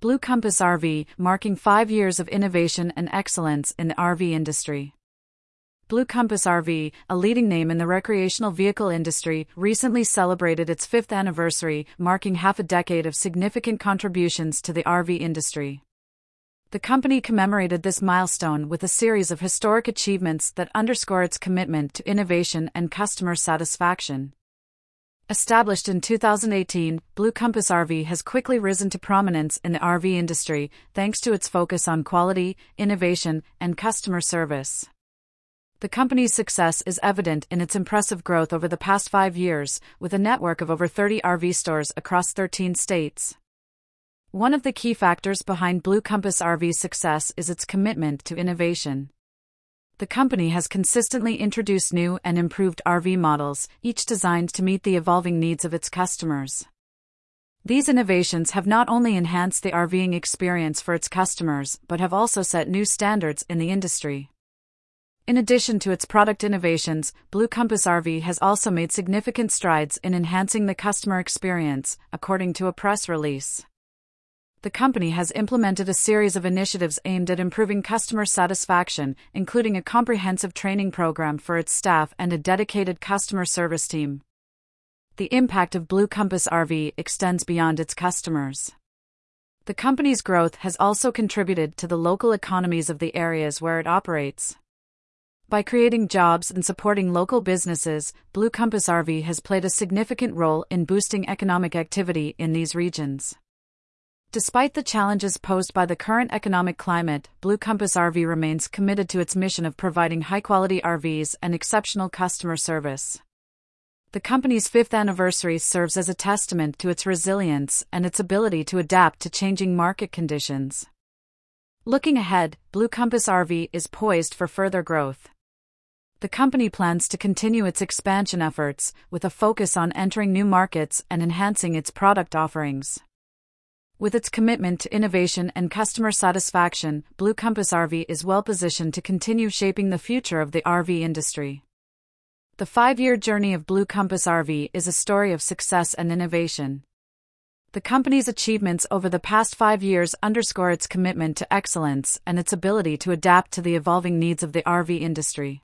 Blue Compass RV, marking five years of innovation and excellence in the RV industry. Blue Compass RV, a leading name in the recreational vehicle industry, recently celebrated its fifth anniversary, marking half a decade of significant contributions to the RV industry. The company commemorated this milestone with a series of historic achievements that underscore its commitment to innovation and customer satisfaction. Established in 2018, Blue Compass RV has quickly risen to prominence in the RV industry thanks to its focus on quality, innovation, and customer service. The company's success is evident in its impressive growth over the past five years, with a network of over 30 RV stores across 13 states. One of the key factors behind Blue Compass RV's success is its commitment to innovation the company has consistently introduced new and improved RV models, each designed to meet the evolving needs of its customers. These innovations have not only enhanced the RVing experience for its customers, but have also set new standards in the industry. In addition to its product innovations, Blue Compass RV has also made significant strides in enhancing the customer experience, according to a press release the company has implemented a series of initiatives aimed at improving customer satisfaction, including a comprehensive training program for its staff and a dedicated customer service team. The impact of Blue Compass RV extends beyond its customers. The company's growth has also contributed to the local economies of the areas where it operates. By creating jobs and supporting local businesses, Blue Compass RV has played a significant role in boosting economic activity in these regions. Despite the challenges posed by the current economic climate, Blue Compass RV remains committed to its mission of providing high quality RVs and exceptional customer service. The company's fifth anniversary serves as a testament to its resilience and its ability to adapt to changing market conditions. Looking ahead, Blue Compass RV is poised for further growth. The company plans to continue its expansion efforts, with a focus on entering new markets and enhancing its product offerings. With its commitment to innovation and customer satisfaction, Blue Compass RV is well positioned to continue shaping the future of the RV industry. The five year journey of Blue Compass RV is a story of success and innovation. The company's achievements over the past five years underscore its commitment to excellence and its ability to adapt to the evolving needs of the RV industry.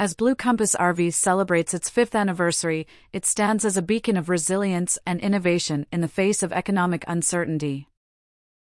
As Blue Compass RV celebrates its fifth anniversary, it stands as a beacon of resilience and innovation in the face of economic uncertainty.